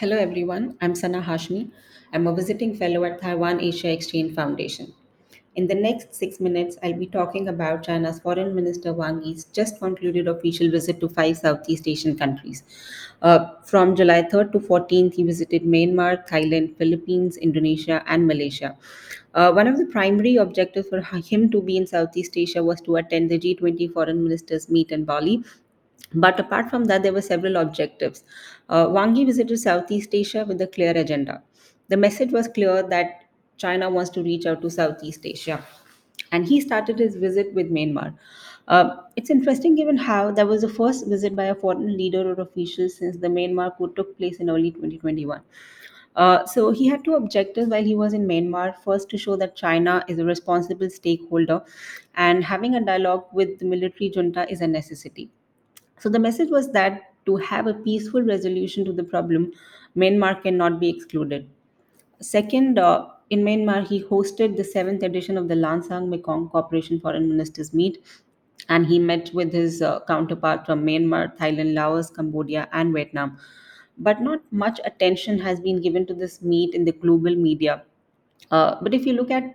Hello everyone, I'm Sana Hashmi. I'm a visiting fellow at Taiwan Asia Exchange Foundation. In the next six minutes, I'll be talking about China's Foreign Minister Wang Yi's just concluded official visit to five Southeast Asian countries. Uh, from July 3rd to 14th, he visited Myanmar, Thailand, Philippines, Indonesia, and Malaysia. Uh, one of the primary objectives for him to be in Southeast Asia was to attend the G20 foreign ministers meet in Bali but apart from that, there were several objectives. Uh, Wang Yi visited Southeast Asia with a clear agenda. The message was clear that China wants to reach out to Southeast Asia. And he started his visit with Myanmar. Uh, it's interesting given how that was the first visit by a foreign leader or official since the Myanmar coup took place in early 2021. Uh, so he had two objectives while he was in Myanmar. First, to show that China is a responsible stakeholder, and having a dialogue with the military junta is a necessity. So the message was that to have a peaceful resolution to the problem, Myanmar cannot be excluded. Second, uh, in Myanmar, he hosted the seventh edition of the Lancang Mekong Cooperation Foreign Ministers Meet, and he met with his uh, counterpart from Myanmar, Thailand, Laos, Cambodia, and Vietnam. But not much attention has been given to this meet in the global media. Uh, but if you look at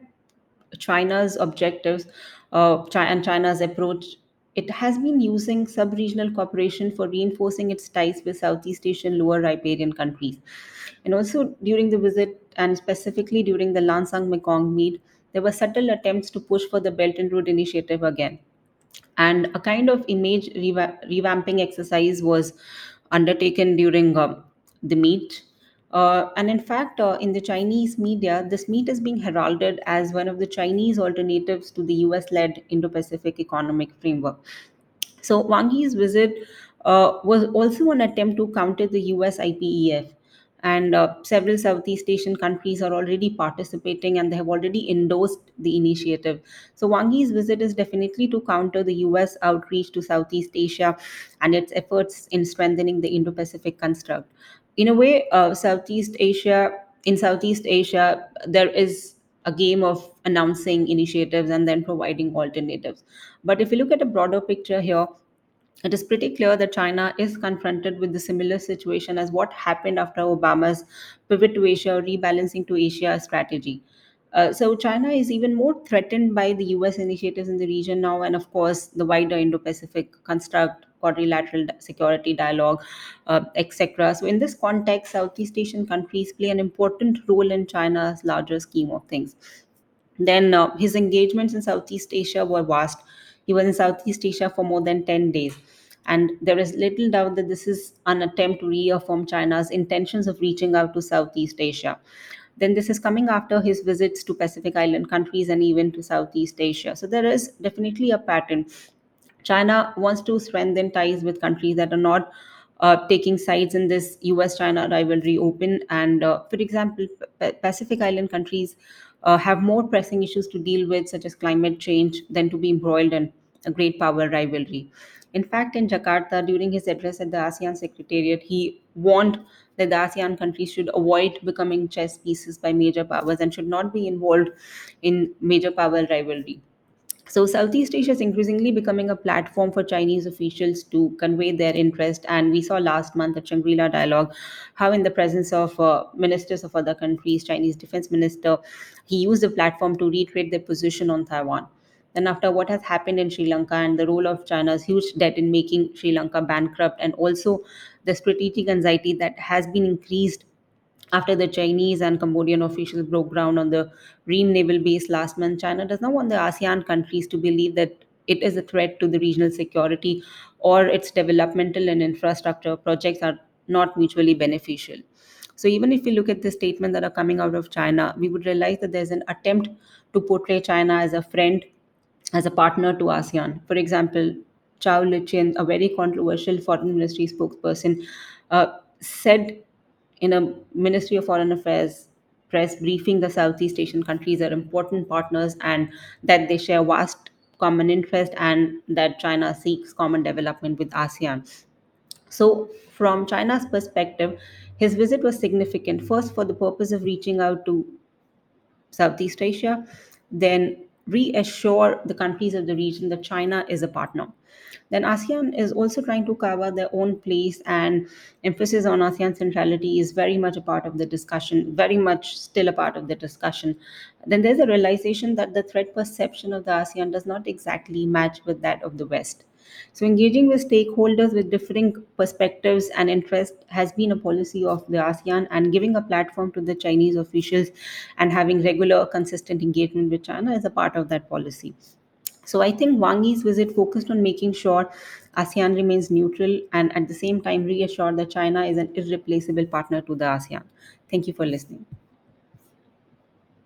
China's objectives uh, and China's approach, it has been using sub regional cooperation for reinforcing its ties with Southeast Asian lower riparian countries. And also during the visit, and specifically during the Lancang Mekong meet, there were subtle attempts to push for the Belt and Road Initiative again and a kind of image revamping exercise was undertaken during uh, the meet. Uh, and in fact, uh, in the Chinese media, this meet is being heralded as one of the Chinese alternatives to the US led Indo Pacific Economic Framework. So Wang Yi's visit uh, was also an attempt to counter the US IPEF. And uh, several Southeast Asian countries are already participating and they have already endorsed the initiative. So Wang Yi's visit is definitely to counter the US outreach to Southeast Asia and its efforts in strengthening the Indo Pacific construct. In a way, uh, Southeast Asia, in Southeast Asia, there is a game of announcing initiatives and then providing alternatives. But if you look at a broader picture here, it is pretty clear that China is confronted with the similar situation as what happened after Obama's pivot to Asia, rebalancing to Asia strategy. Uh, so China is even more threatened by the U.S. initiatives in the region now, and of course the wider Indo-Pacific construct, quadrilateral security dialogue, uh, etc. So in this context, Southeast Asian countries play an important role in China's larger scheme of things. Then uh, his engagements in Southeast Asia were vast. He was in Southeast Asia for more than 10 days. And there is little doubt that this is an attempt to reaffirm China's intentions of reaching out to Southeast Asia. Then this is coming after his visits to Pacific Island countries and even to Southeast Asia. So there is definitely a pattern. China wants to strengthen ties with countries that are not uh, taking sides in this US China rivalry open. And uh, for example, P- Pacific Island countries uh, have more pressing issues to deal with, such as climate change, than to be embroiled in a great power rivalry. In fact, in Jakarta, during his address at the ASEAN Secretariat, he warned that the ASEAN countries should avoid becoming chess pieces by major powers and should not be involved in major power rivalry. So, Southeast Asia is increasingly becoming a platform for Chinese officials to convey their interest. And we saw last month at Shangri La Dialogue how, in the presence of uh, ministers of other countries, Chinese defense minister, he used the platform to reiterate their position on Taiwan. Then, after what has happened in Sri Lanka and the role of China's huge debt in making Sri Lanka bankrupt, and also the strategic anxiety that has been increased after the Chinese and Cambodian officials broke ground on the Ream naval base last month, China does not want the ASEAN countries to believe that it is a threat to the regional security or its developmental and infrastructure projects are not mutually beneficial. So, even if we look at the statements that are coming out of China, we would realize that there's an attempt to portray China as a friend, as a partner to ASEAN. For example, Zhao Lijian, a very controversial foreign ministry spokesperson, uh, said in a Ministry of Foreign Affairs press briefing, the Southeast Asian countries are important partners and that they share vast common interest and that China seeks common development with ASEAN. So, from China's perspective, his visit was significant, first for the purpose of reaching out to Southeast Asia, then reassure the countries of the region that China is a partner. then ASEAN is also trying to cover their own place, and emphasis on ASEAN centrality is very much a part of the discussion, very much still a part of the discussion. Then there's a realization that the threat perception of the ASEAN does not exactly match with that of the West. So, engaging with stakeholders with differing perspectives and interests has been a policy of the ASEAN, and giving a platform to the Chinese officials and having regular, consistent engagement with China is a part of that policy. So I think Wang Yi's visit focused on making sure ASEAN remains neutral and at the same time reassure that China is an irreplaceable partner to the ASEAN. Thank you for listening.